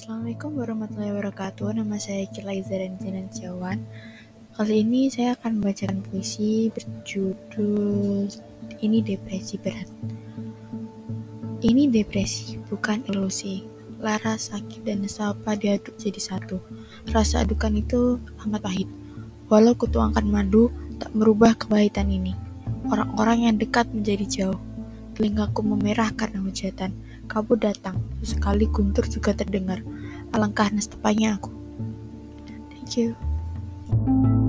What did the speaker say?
Assalamualaikum warahmatullahi wabarakatuh. Nama saya Kilaiza dan Janan Ciawan. Kali ini saya akan membacakan puisi berjudul Ini Depresi Berat. Ini depresi, bukan ilusi. Lara, sakit, dan sapa diaduk jadi satu. Rasa adukan itu amat pahit. Walau kutuangkan madu, tak merubah kepahitan ini. Orang-orang yang dekat menjadi jauh. Telingaku memerah karena hujatan. Kabut datang, sesekali guntur juga terdengar. Alangkah nestapanya aku. Thank you.